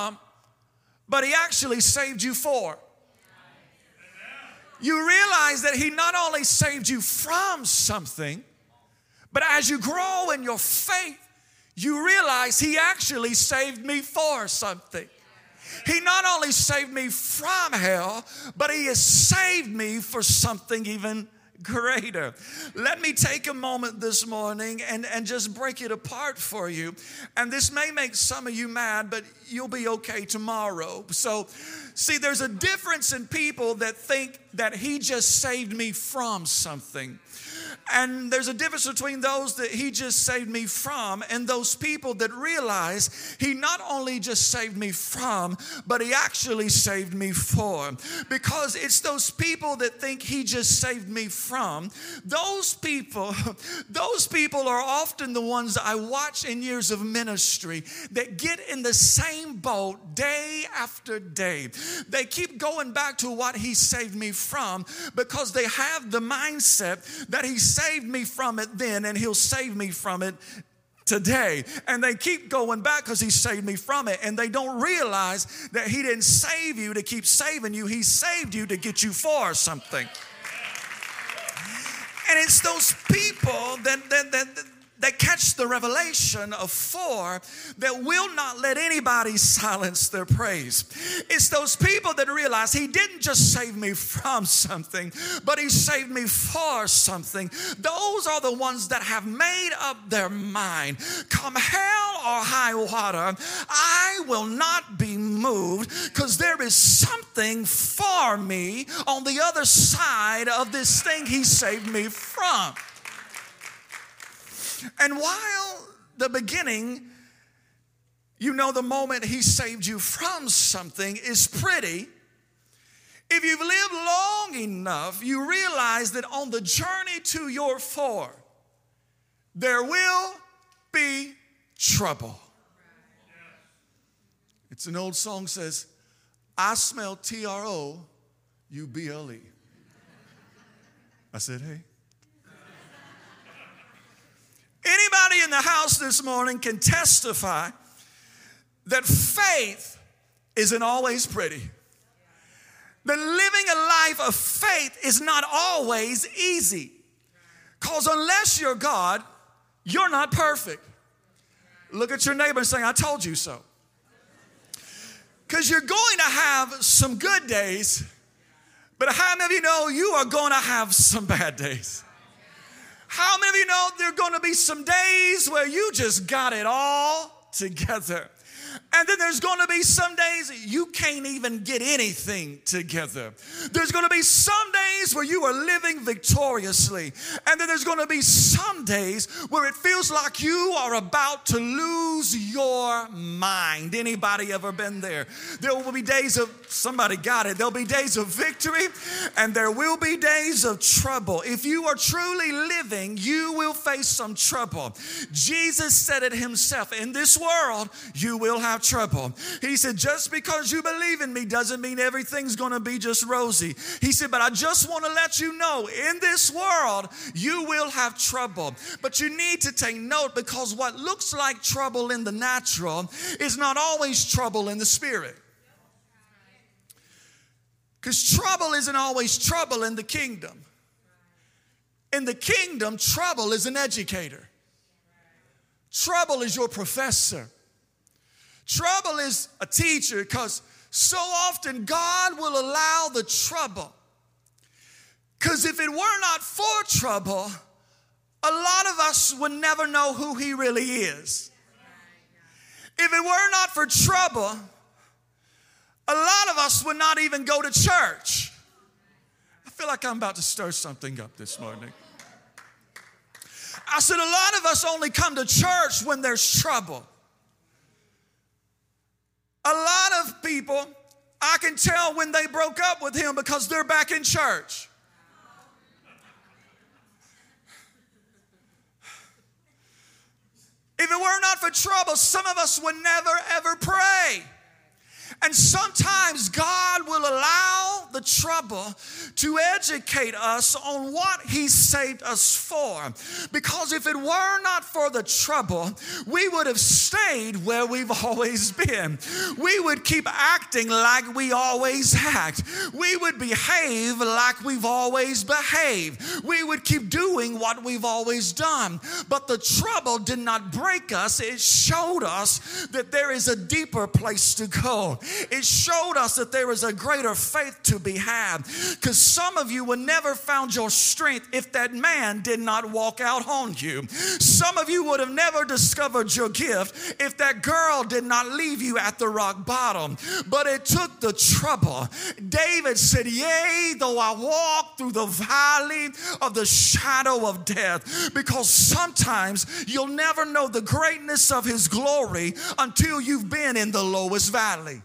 Um, but He actually saved you for. You realize that He not only saved you from something, but as you grow in your faith, you realize He actually saved me for something. He not only saved me from hell, but He has saved me for something even greater. Let me take a moment this morning and, and just break it apart for you. And this may make some of you mad, but you'll be okay tomorrow. So, see, there's a difference in people that think that He just saved me from something. And there's a difference between those that he just saved me from and those people that realize he not only just saved me from, but he actually saved me for. Because it's those people that think he just saved me from. Those people, those people are often the ones I watch in years of ministry that get in the same boat day after day. They keep going back to what he saved me from because they have the mindset that he saved me from it then and he'll save me from it today. And they keep going back because he saved me from it. And they don't realize that he didn't save you to keep saving you, he saved you to get you for something. And it's those people that, that, that, that catch the revelation of for that will not let anybody silence their praise. It's those people that realize He didn't just save me from something, but He saved me for something. Those are the ones that have made up their mind. Come hell or high water, I will not be moved because there is something for me on the other side of this thing He saved me from. And while the beginning, you know, the moment He saved you from something is pretty, if you've lived long enough, you realize that on the journey to your for, there will be trouble. It's an old song says, I smell T R O U B L E. I said, hey. Anybody in the house this morning can testify that faith isn't always pretty. That living a life of faith is not always easy. Because unless you're God, you're not perfect. Look at your neighbor and say, I told you so. Because you're going to have some good days, but how many of you know you are going to have some bad days? How many of you know there are going to be some days where you just got it all together? And then there's to be some days you can't even get anything together. There's to be some days where you are living victoriously. And then there's to be some days where it feels like you are about to lose your mind. Anybody ever been there? There will be days of somebody got it. There'll be days of victory and there will be days of trouble. If you are truly living, you will face some trouble. Jesus said it himself, in this world you will have trouble. He said, just because you believe in me doesn't mean everything's going to be just rosy. He said, but I just want to let you know in this world, you will have trouble. But you need to take note because what looks like trouble in the natural is not always trouble in the spirit. Because trouble isn't always trouble in the kingdom. In the kingdom, trouble is an educator. Trouble is your professor. Trouble is a teacher because so often God will allow the trouble. Because if it were not for trouble, a lot of us would never know who He really is. If it were not for trouble, a lot of us would not even go to church. I feel like I'm about to stir something up this morning. I said, a lot of us only come to church when there's trouble. A lot of people, I can tell when they broke up with him because they're back in church. If it were not for trouble, some of us would never ever pray. And sometimes God will allow the trouble to educate us on what He saved us for. Because if it were not for the trouble, we would have stayed where we've always been. We would keep acting like we always act. We would behave like we've always behaved. We would keep doing what we've always done. But the trouble did not break us, it showed us that there is a deeper place to go. It showed us that there is a greater faith to be had. Because some of you would never found your strength if that man did not walk out on you. Some of you would have never discovered your gift if that girl did not leave you at the rock bottom. But it took the trouble. David said, Yea, though I walk through the valley of the shadow of death, because sometimes you'll never know the greatness of his glory until you've been in the lowest valley.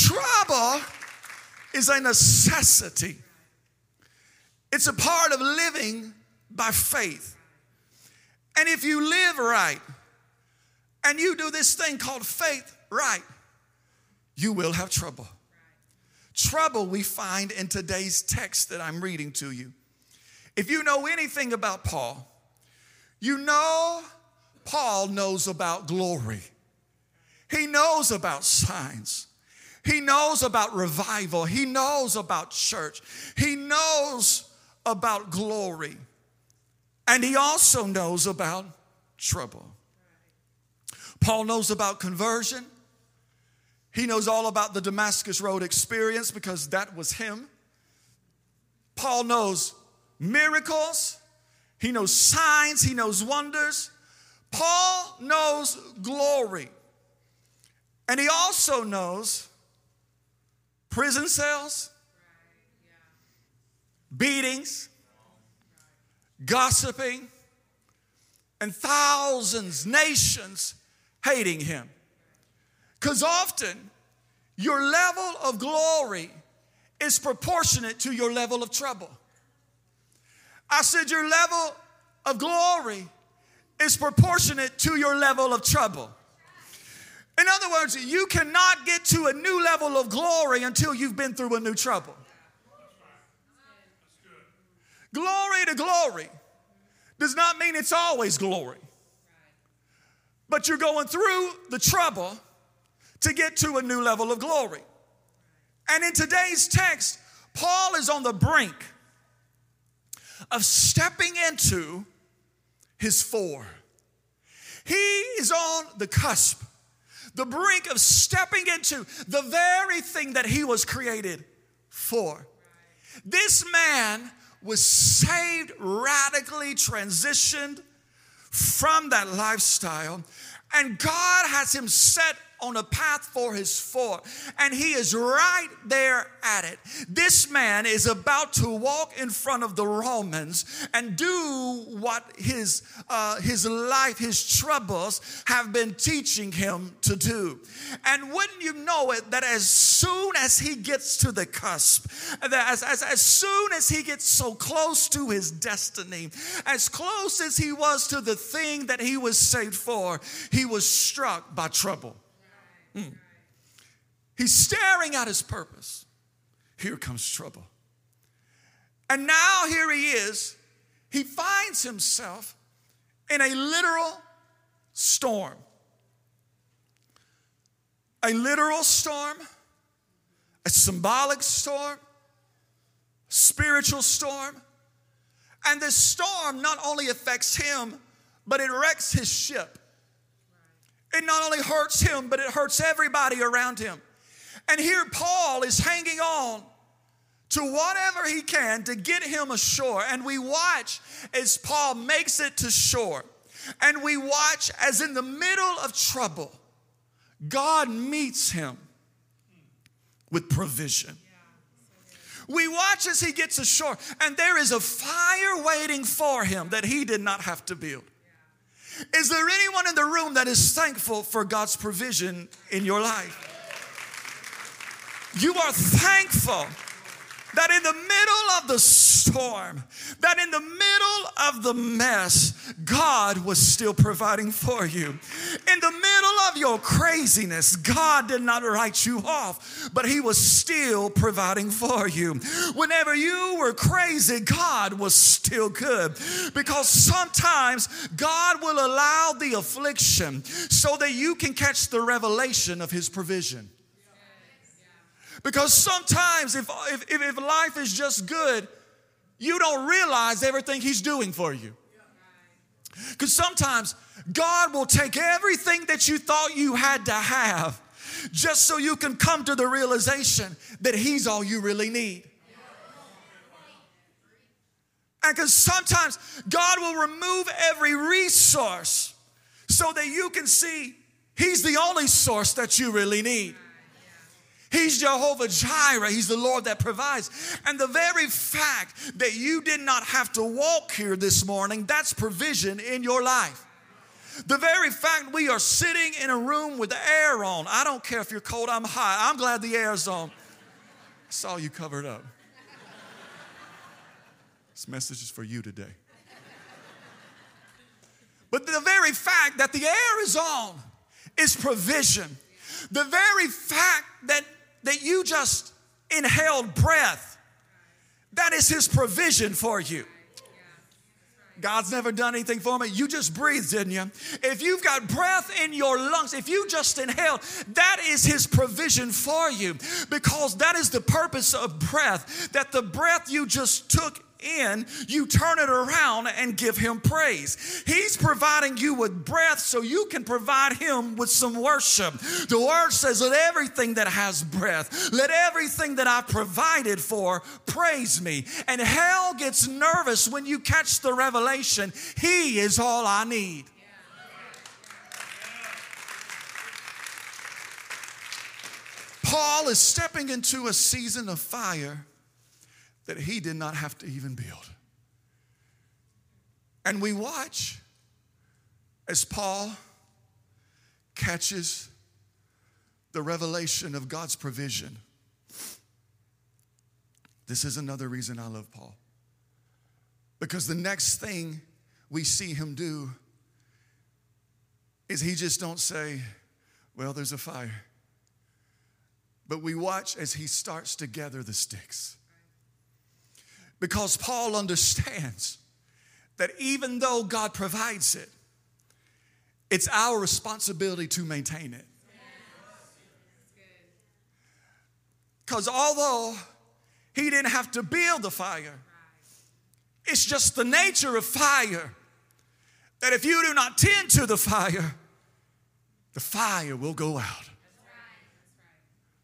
Trouble is a necessity. It's a part of living by faith. And if you live right and you do this thing called faith right, you will have trouble. Trouble we find in today's text that I'm reading to you. If you know anything about Paul, you know Paul knows about glory. He knows about signs. He knows about revival. He knows about church. He knows about glory. And he also knows about trouble. Paul knows about conversion. He knows all about the Damascus Road experience because that was him. Paul knows miracles, he knows signs, he knows wonders. Paul knows glory. And he also knows prison cells, beatings, gossiping, and thousands, nations hating him. Because often your level of glory is proportionate to your level of trouble. I said, Your level of glory is proportionate to your level of trouble. In other words, you cannot get to a new level of glory until you've been through a new trouble. Glory to glory does not mean it's always glory, but you're going through the trouble to get to a new level of glory. And in today's text, Paul is on the brink of stepping into his for. He is on the cusp, the brink of stepping into the very thing that he was created for. This man was saved, radically transitioned from that lifestyle, and God has him set on a path for his foot, and he is right there at it. This man is about to walk in front of the Romans and do what his uh, his life, his troubles have been teaching him to do. And wouldn't you know it that as soon as he gets to the cusp, as, as, as soon as he gets so close to his destiny, as close as he was to the thing that he was saved for, he was struck by trouble. Mm. He's staring at his purpose. Here comes trouble. And now here he is. He finds himself in a literal storm. A literal storm, a symbolic storm, spiritual storm. And this storm not only affects him, but it wrecks his ship it not only hurts him, but it hurts everybody around him. And here Paul is hanging on to whatever he can to get him ashore. And we watch as Paul makes it to shore. And we watch as in the middle of trouble, God meets him with provision. We watch as he gets ashore, and there is a fire waiting for him that he did not have to build. Is there anyone in the room that is thankful for God's provision in your life? You are thankful that in the middle of the storm, that in the middle of the mess, God was still providing for you. In the middle of your craziness, God did not write you off, but He was still providing for you. Whenever you were crazy, God was still good. Because sometimes God will allow the affliction so that you can catch the revelation of His provision. Because sometimes, if, if, if life is just good, you don't realize everything He's doing for you. Because sometimes God will take everything that you thought you had to have just so you can come to the realization that He's all you really need. And because sometimes God will remove every resource so that you can see He's the only source that you really need. He's Jehovah Jireh. He's the Lord that provides. And the very fact that you did not have to walk here this morning, that's provision in your life. The very fact we are sitting in a room with the air on, I don't care if you're cold, I'm hot. I'm glad the air's on. I saw you covered up. This message is for you today. But the very fact that the air is on is provision. The very fact that that you just inhaled breath, that is His provision for you. God's never done anything for me. You just breathed, didn't you? If you've got breath in your lungs, if you just inhaled, that is His provision for you because that is the purpose of breath. That the breath you just took in, you turn it around and give him praise. He's providing you with breath so you can provide him with some worship. The word says, Let everything that has breath, let everything that I've provided for praise me. And hell gets nervous when you catch the revelation He is all I need. Paul is stepping into a season of fire that he did not have to even build. And we watch as Paul catches the revelation of God's provision. This is another reason I love Paul. Because the next thing we see him do is he just don't say, well, there's a fire. But we watch as he starts to gather the sticks. Because Paul understands that even though God provides it, it's our responsibility to maintain it. Because although he didn't have to build the fire, it's just the nature of fire that if you do not tend to the fire, the fire will go out.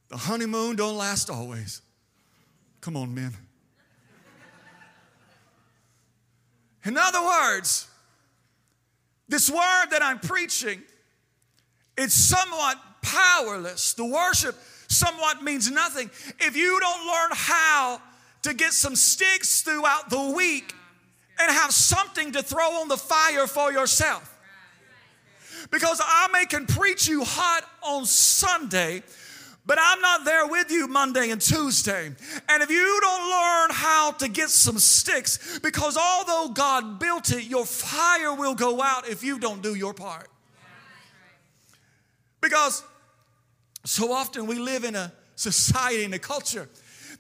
The honeymoon don't last always. Come on, men. In other words, this word that I'm preaching, it's somewhat powerless. The worship somewhat means nothing if you don't learn how to get some sticks throughout the week and have something to throw on the fire for yourself. Because I may can preach you hot on Sunday, but I'm not there with you Monday and Tuesday. And if you don't learn how to get some sticks, because although God built it, your fire will go out if you don't do your part. Because so often we live in a society, in a culture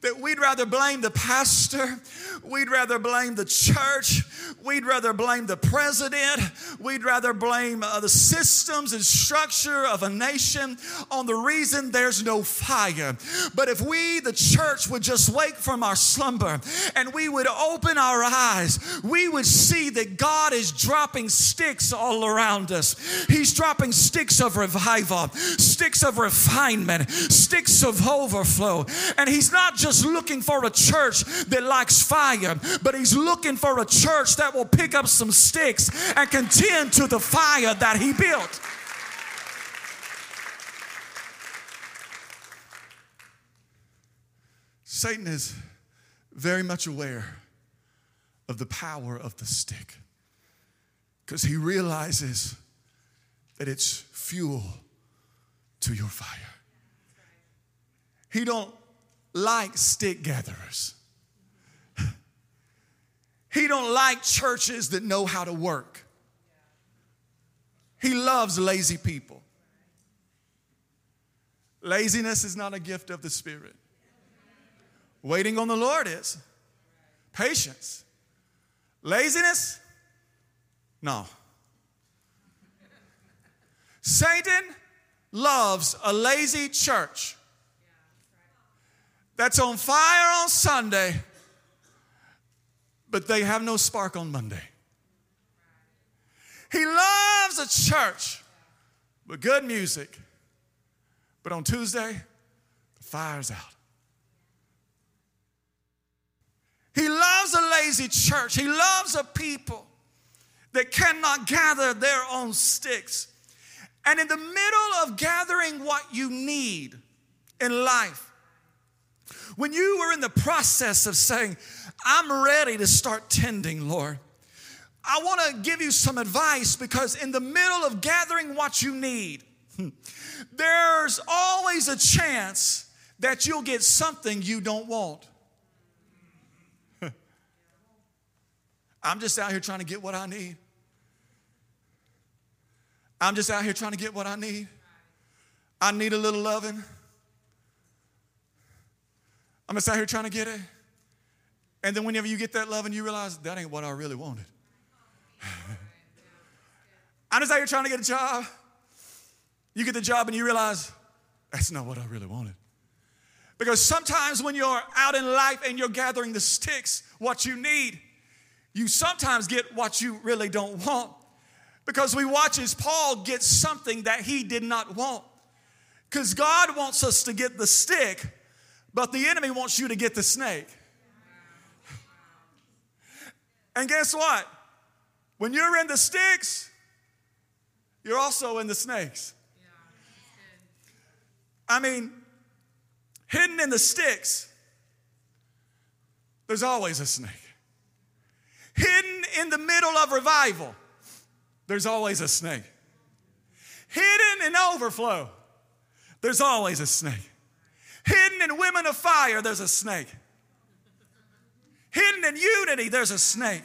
that we'd rather blame the pastor, we'd rather blame the church, we'd rather blame the president, we'd rather blame uh, the systems and structure of a nation on the reason there's no fire. But if we, the church, would just wake from our slumber and we would open our eyes, we would see that God is dropping sticks all around us. He's dropping sticks of revival, sticks of refinement, sticks of overflow. And He's not just just looking for a church that likes fire, but he's looking for a church that will pick up some sticks and contend to the fire that he built. Satan is very much aware of the power of the stick because he realizes that it's fuel to your fire. He don't like stick gatherers. He don't like churches that know how to work. He loves lazy people. Laziness is not a gift of the Spirit. Waiting on the Lord is. Patience. Laziness? No. Satan loves a lazy church that's on fire on Sunday, but they have no spark on Monday. He loves a church with good music, but on Tuesday, the fire's out. He loves a lazy church. He loves a people that cannot gather their own sticks. And in the middle of gathering what you need in life, when you were in the process of saying, I'm ready to start tending, Lord, I want to give you some advice because in the middle of gathering what you need, there's always a chance that you'll get something you don't want. I'm just out here trying to get what I need. I'm just out here trying to get what I need. I need a little loving. I'm just out here trying to get it. And then whenever you get that love and you realize that ain't what I really wanted. I'm just out here trying to get a job. You get the job and you realize that's not what I really wanted. Because sometimes when you're out in life and you're gathering the sticks, what you need, you sometimes get what you really don't want. Because we watch as Paul gets something that he did not want. Because God wants us to get the stick, but the enemy wants you to get the snake. And guess what? When you're in the sticks, you're also in the snakes. I mean, hidden in the sticks, there's always a snake hidden in the middle of revival, there's always a snake. Hidden in overflow, there's always a snake. Hidden in women of fire, there's a snake. Hidden in unity, there's a snake.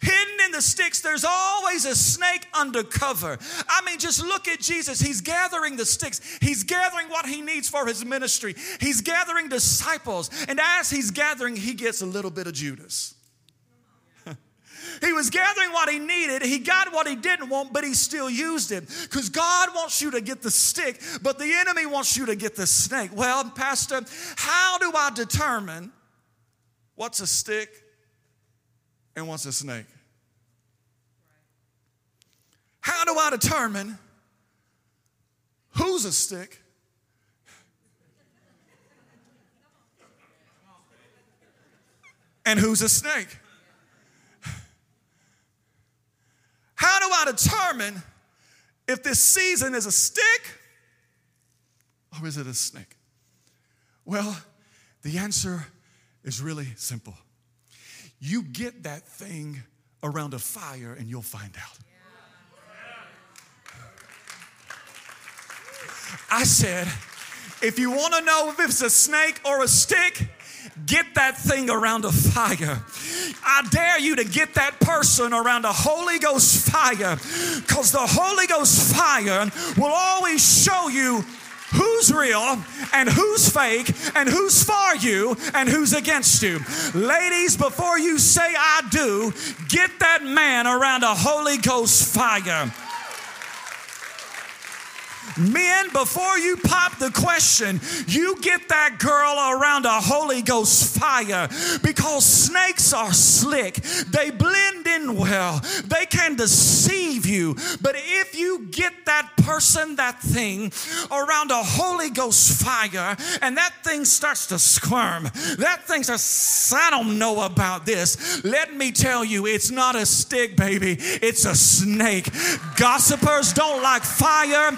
Hidden in the sticks, there's always a snake undercover. I mean, just look at Jesus. He's gathering the sticks, he's gathering what he needs for his ministry, he's gathering disciples. And as he's gathering, he gets a little bit of Judas. He was gathering what he needed. He got what he didn't want, but he still used it. Because God wants you to get the stick, but the enemy wants you to get the snake. Well, Pastor, how do I determine what's a stick and what's a snake? How do I determine who's a stick and who's a snake? How do I determine if this season is a stick or is it a snake? Well, the answer is really simple. You get that thing around a fire and you'll find out. I said, if you want to know if it's a snake or a stick, Get that thing around a fire. I dare you to get that person around a Holy Ghost fire because the Holy Ghost fire will always show you who's real and who's fake and who's for you and who's against you. Ladies, before you say I do, get that man around a Holy Ghost fire. Men, before you pop the question, you get that girl around a Holy Ghost fire because snakes are slick. They blend in well, they can deceive you. But if you get that person, that thing around a Holy Ghost fire, and that thing starts to squirm, that thing says, I don't know about this. Let me tell you, it's not a stick, baby, it's a snake. Gossipers don't like fire.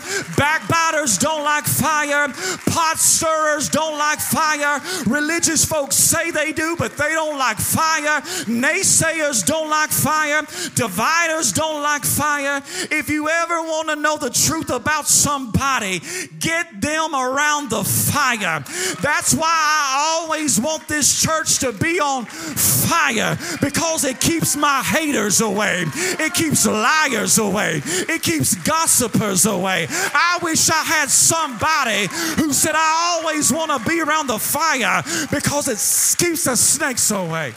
Backbiters don't like fire. Pot stirrers don't like fire. Religious folks say they do, but they don't like fire. Naysayers don't like fire. Dividers don't like fire. If you ever want to know the truth about somebody, get them around the fire. That's why I always want this church to be on fire because it keeps my haters away. It keeps liars away. It keeps gossipers away. I I wish I had somebody who said, I always want to be around the fire because it keeps the snakes away.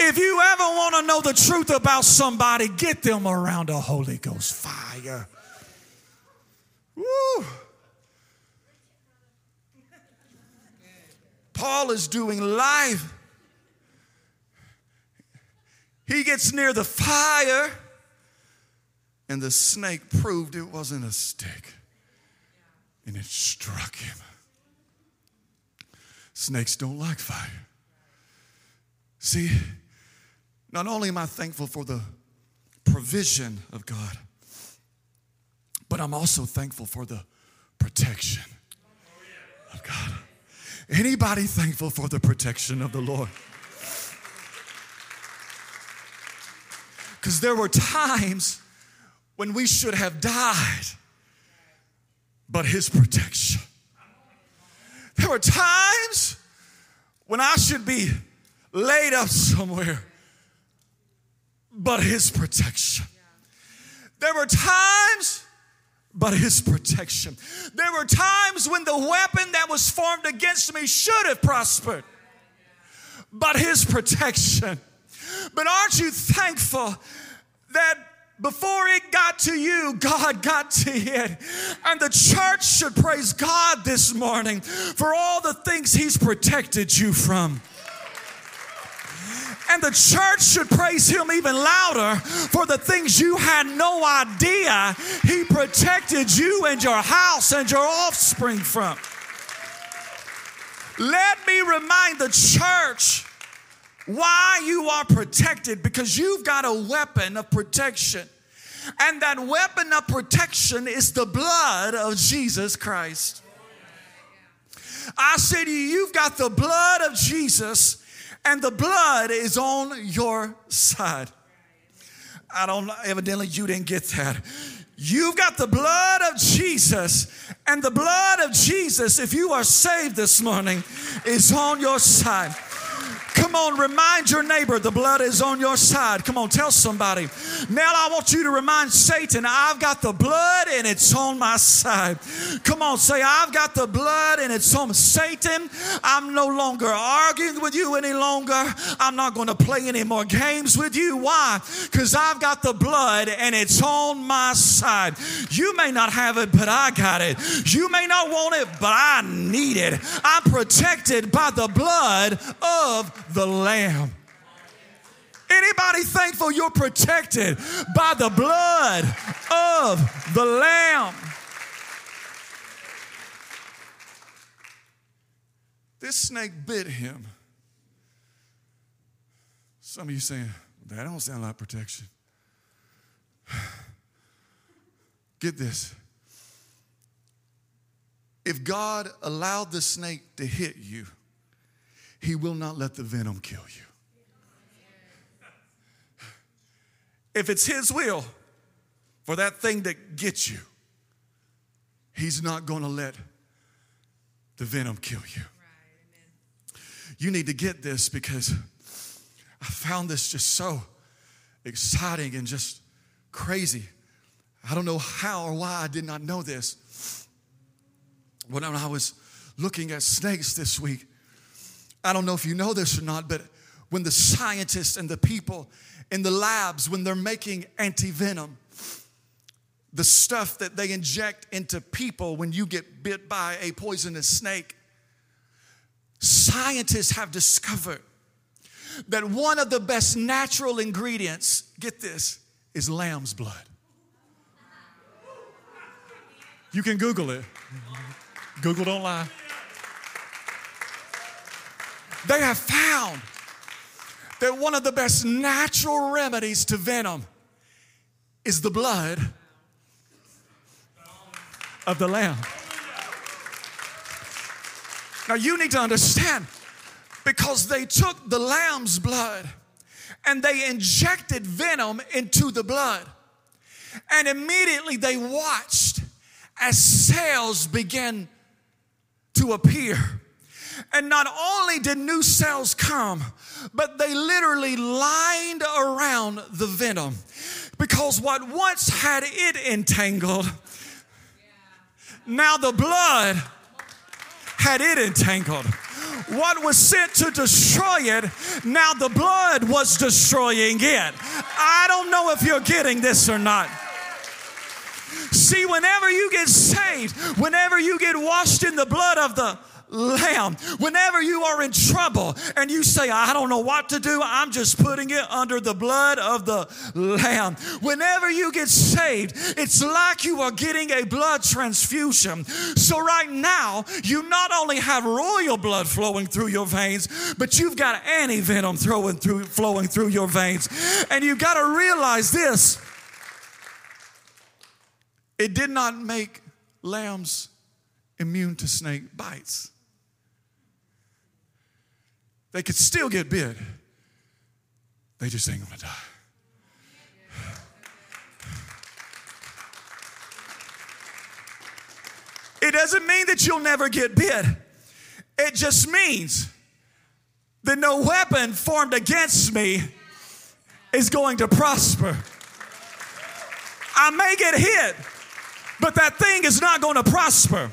If you ever want to know the truth about somebody, get them around a Holy Ghost fire. Woo. Paul is doing life. He gets near the fire, and the snake proved it wasn't a stick, and it struck him. Snakes don't like fire. See, not only am I thankful for the provision of God, but I'm also thankful for the protection of God. Anybody thankful for the protection of the Lord? Because there were times when we should have died, but His protection. There were times when I should be laid up somewhere, but His protection. There were times, but His protection. There were times when the weapon that was formed against me should have prospered, but His protection. But aren't you thankful that before it got to you, God got to it. And the church should praise God this morning for all the things He's protected you from. And the church should praise him even louder for the things you had no idea he protected you and your house and your offspring from. Let me remind the church why you are protected because you've got a weapon of protection. And that weapon of protection is the blood of Jesus Christ. I say to you, you've got the blood of Jesus and the blood is on your side. I don't know, evidently you didn't get that. You've got the blood of Jesus, and the blood of Jesus, if you are saved this morning, is on your side. Come on, remind your neighbor the blood is on your side. Come on, tell somebody. Now I want you to remind Satan, I've got the blood and it's on my side. Come on, say, I've got the blood and it's on Satan. I'm no longer arguing with you any longer. I'm not going to play any more games with you. Why? Because I've got the blood and it's on my side. You may not have it, but I got it. You may not want it, but I need it. I'm protected by the blood of the Lamb. Anybody thankful you're protected by the blood of the Lamb? This snake bit him. Some of you saying, that don't sound like protection. Get this. If God allowed the snake to hit you, he will not let the venom kill you. If it's His will for that thing to get you, He's not going to let the venom kill you. You need to get this because I found this just so exciting and just crazy. I don't know how or why I did not know this. When I was looking at snakes this week, I don't know if you know this or not, but when the scientists and the people in the labs, when they're making anti venom, the stuff that they inject into people when you get bit by a poisonous snake, scientists have discovered that one of the best natural ingredients, get this, is lamb's blood. You can Google it. Google don't lie. They have found that one of the best natural remedies to venom is the blood of the lamb. Now you need to understand because they took the lamb's blood and they injected venom into the blood. And immediately they watched as cells began to appear and not only did new cells come, but they literally lined around the venom. Because what once had it entangled, now the blood had it entangled. What was sent to destroy it, now the blood was destroying it. I don't know if you're getting this or not. See, whenever you get saved, whenever you get washed in the blood of the lamb. Whenever you are in trouble and you say, I don't know what to do, I'm just putting it under the blood of the lamb. Whenever you get saved, it's like you are getting a blood transfusion. So, right now, you not only have royal blood flowing through your veins, but you've got anti venom flowing through, flowing through your veins. And you've got to realize this it did not make lambs immune to snake bites. They could still get bit. They just ain't gonna die. It doesn't mean that you'll never get bit. It just means that no weapon formed against me is going to prosper. I may get hit, but that thing is not going to prosper.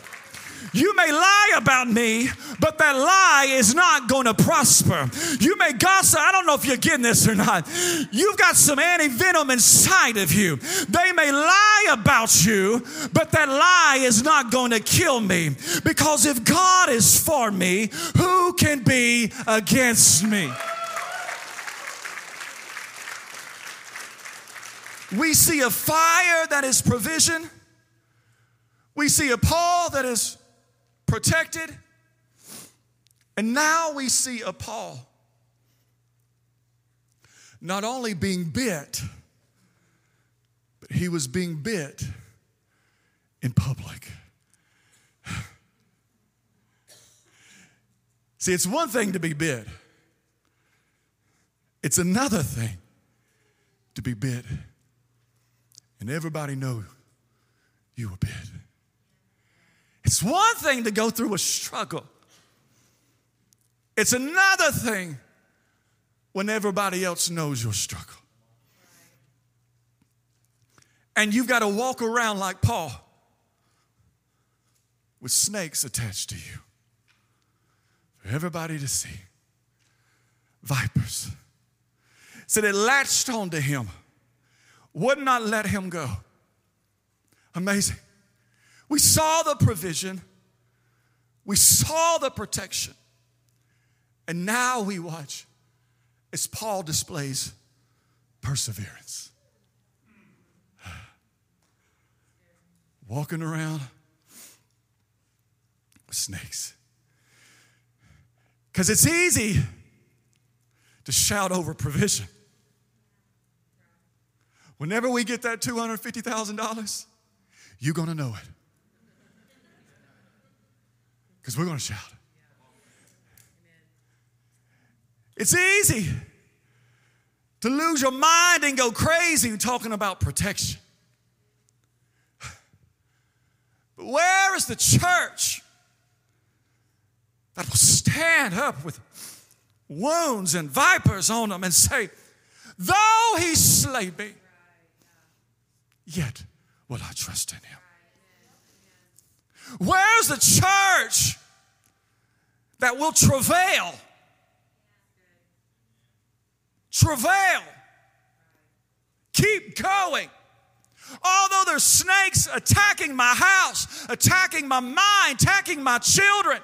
You may lie about me, but that lie is not going to prosper. You may gossip. I don't know if you're getting this or not. You've got some anti venom inside of you. They may lie about you, but that lie is not going to kill me. Because if God is for me, who can be against me? We see a fire that is provision. We see a Paul that is protected. And now we see a Paul not only being bit, but he was being bit in public. See, it's one thing to be bit, it's another thing to be bit. And everybody know you were bit. It's one thing to go through a struggle, it's another thing when everybody else knows your struggle. And you've got to walk around like Paul with snakes attached to you for everybody to see. Vipers. So they latched onto him, would not let him go. Amazing. We saw the provision, we saw the protection, and now we watch as Paul displays perseverance. Walking around with snakes. Because it's easy to shout over provision. Whenever we get that $250,000, you're going to know it because we're going to shout. It's easy to lose your mind and go crazy talking about protection. But where is the church that will stand up with wounds and vipers on them and say, Though he slay me, yet will I trust in him? Where's the church that will travail? Travail. Keep going. Although there's snakes attacking my house, attacking my mind, attacking my children,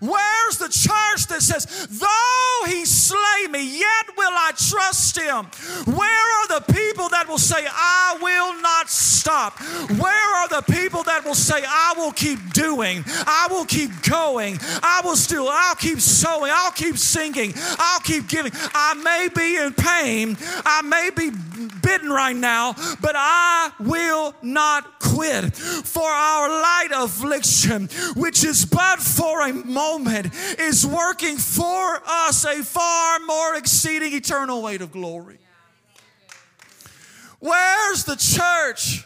Where's the church that says, though he slay me, yet will I trust him? Where are the people that will say, I will not stop? Where are the people that will say, I will keep doing, I will keep going, I will still, I'll keep sowing, I'll keep singing, I'll keep giving. I may be in pain, I may be bitten right now, but I will not quit. For our light affliction, which is but for a moment, is working for us a far more exceeding eternal weight of glory. Where's the church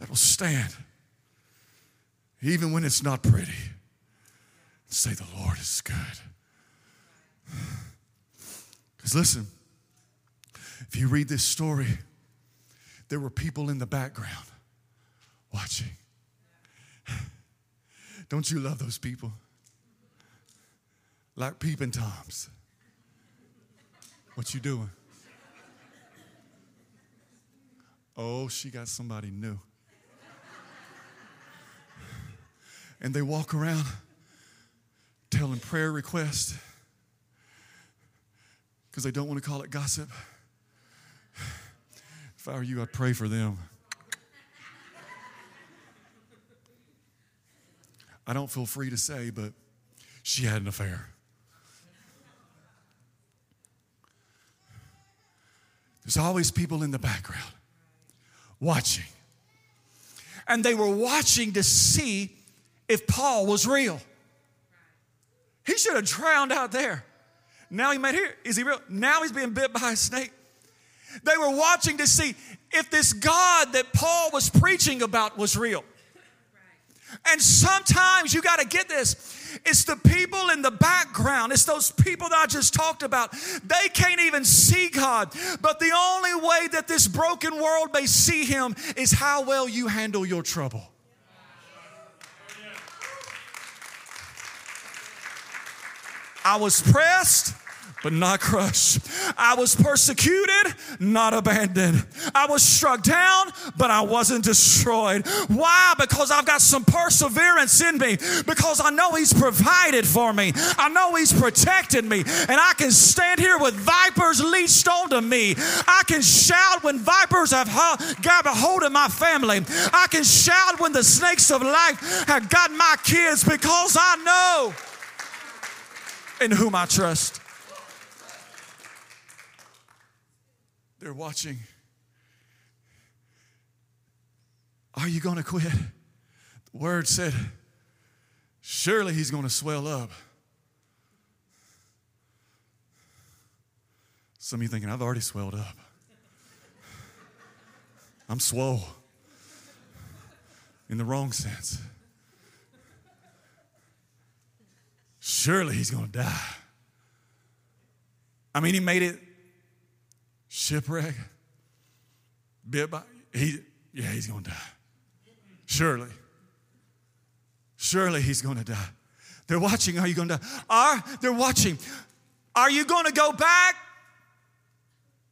that will stand, even when it's not pretty, say, The Lord is good? Because listen, If you read this story, there were people in the background watching. Don't you love those people? Like peeping toms. What you doing? Oh, she got somebody new. And they walk around telling prayer requests because they don't want to call it gossip. If I were you, I'd pray for them. I don't feel free to say, but she had an affair. There's always people in the background watching. And they were watching to see if Paul was real. He should have drowned out there. Now he made here. Is he real? Now he's being bit by a snake. They were watching to see if this God that Paul was preaching about was real. And sometimes you got to get this. It's the people in the background. It's those people that I just talked about. They can't even see God. But the only way that this broken world may see Him is how well you handle your trouble. I was pressed but not crushed. I was persecuted, not abandoned. I was struck down, but I wasn't destroyed. Why? Because I've got some perseverance in me, because I know He's provided for me. I know He's protected me, and I can stand here with vipers leashed onto me. I can shout when vipers have got a hold of my family. I can shout when the snakes of life have got my kids because I know in whom I trust. They're watching. Are you going to quit? The word said, Surely he's going to swell up. Some of you thinking, I've already swelled up. I'm swole in the wrong sense. Surely he's going to die. I mean, he made it shipwreck, bit by, he, yeah, he's going to die. Surely. Surely he's going to die. They're watching. Are you going to die? Are they're watching? Are you going to go back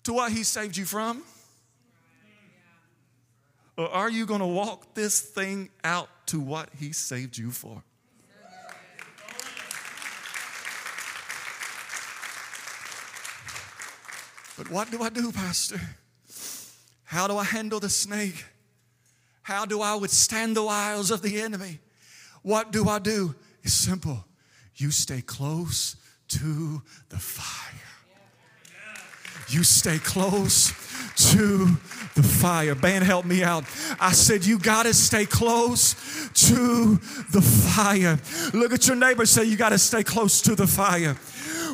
to what he saved you from? Or are you going to walk this thing out to what he saved you for? But what do I do, Pastor? How do I handle the snake? How do I withstand the wiles of the enemy? What do I do? It's simple. You stay close to the fire. You stay close to the fire. Band, help me out. I said, You got to stay close to the fire. Look at your neighbor, say, You got to stay close to the fire.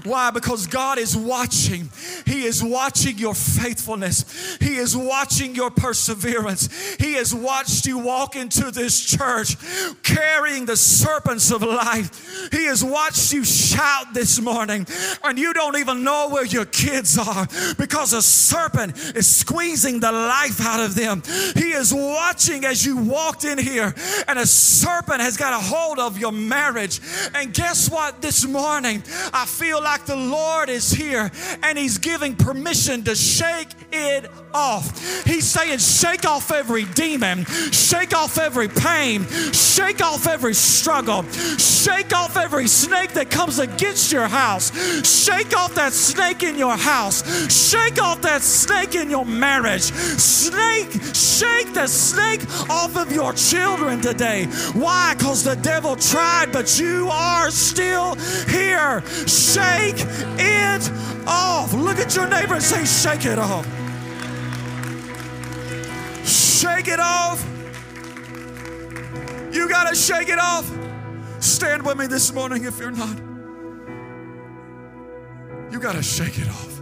Why? Because God is watching. He is watching your faithfulness. He is watching your perseverance. He has watched you walk into this church carrying the serpents of life. He has watched you shout this morning, and you don't even know where your kids are because a serpent is squeezing the life out of them. He is watching as you walked in here, and a serpent has got a hold of your marriage. And guess what? This morning, I feel like the Lord is here and He's giving permission to shake it off. He's saying, shake off every demon, shake off every pain, shake off every struggle, shake off every snake that comes against your house, shake off that snake in your house, shake off that snake in your marriage, snake, shake the snake off of your children today. Why? Because the devil tried, but you are still here. Shake it off. Look at your neighbor and say, shake it off. Shake it off. You got to shake it off. Stand with me this morning if you're not. You got to shake it off.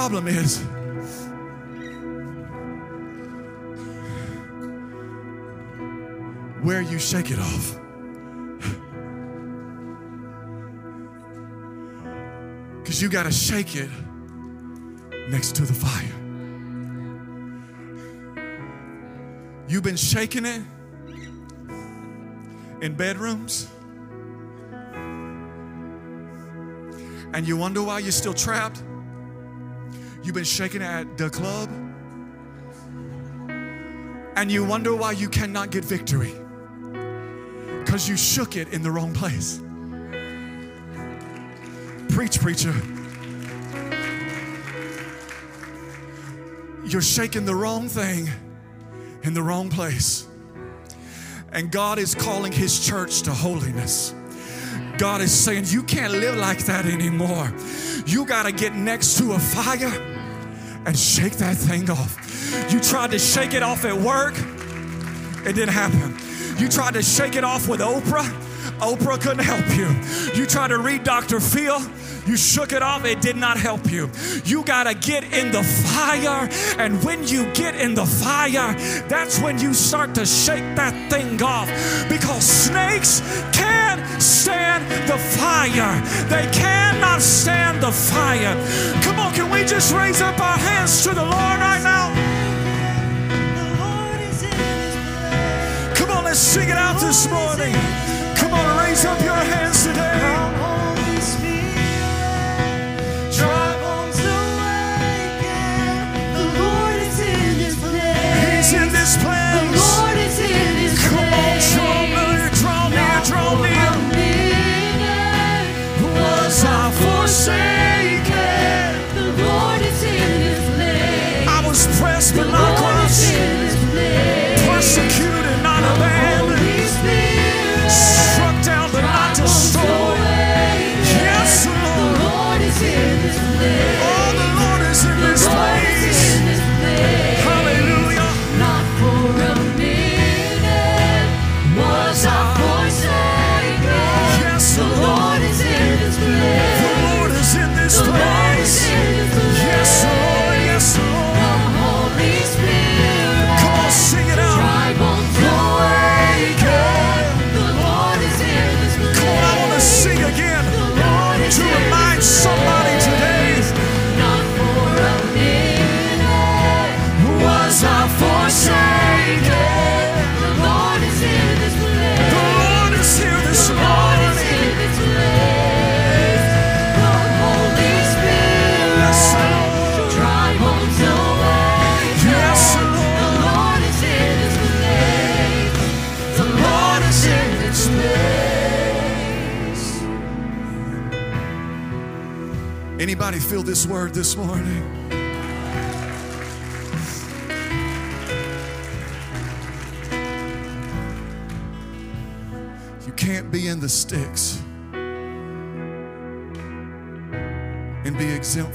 Problem is, where you shake it off. Because you got to shake it next to the fire. You've been shaking it in bedrooms. And you wonder why you're still trapped? You've been shaking at the club. And you wonder why you cannot get victory. Because you shook it in the wrong place. Preach, preacher. You're shaking the wrong thing in the wrong place. And God is calling His church to holiness. God is saying, You can't live like that anymore. You got to get next to a fire and shake that thing off. You tried to shake it off at work, it didn't happen. You tried to shake it off with Oprah, Oprah couldn't help you. You tried to read Dr. Phil, you shook it off, it did not help you. You got to get in the fire. And when you get in the fire, that's when you start to shake that thing off. Because snakes can't stand the fire, they cannot stand the fire. Come on, can we just raise up our hands to the Lord right now? Come on, let's sing it out this morning. Come on, raise up your hands today.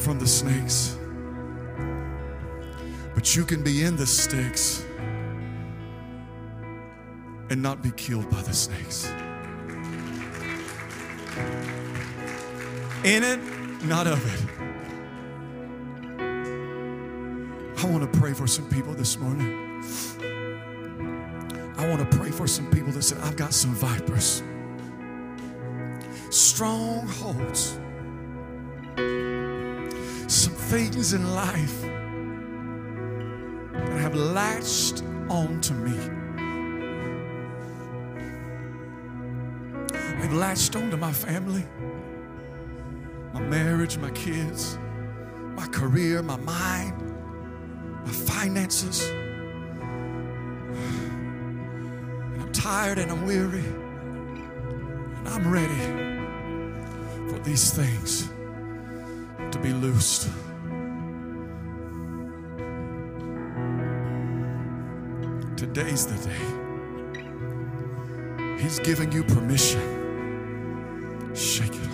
From the snakes. But you can be in the sticks and not be killed by the snakes. In it, not of it. I want to pray for some people this morning. I want to pray for some people that said, I've got some vipers, strongholds, things in life that have latched onto me. They've latched onto my family, my marriage, my kids, my career, my mind, my finances. And I'm tired and I'm weary. And I'm ready for these things to be loosed. Today's the day. He's giving you permission. Shake it.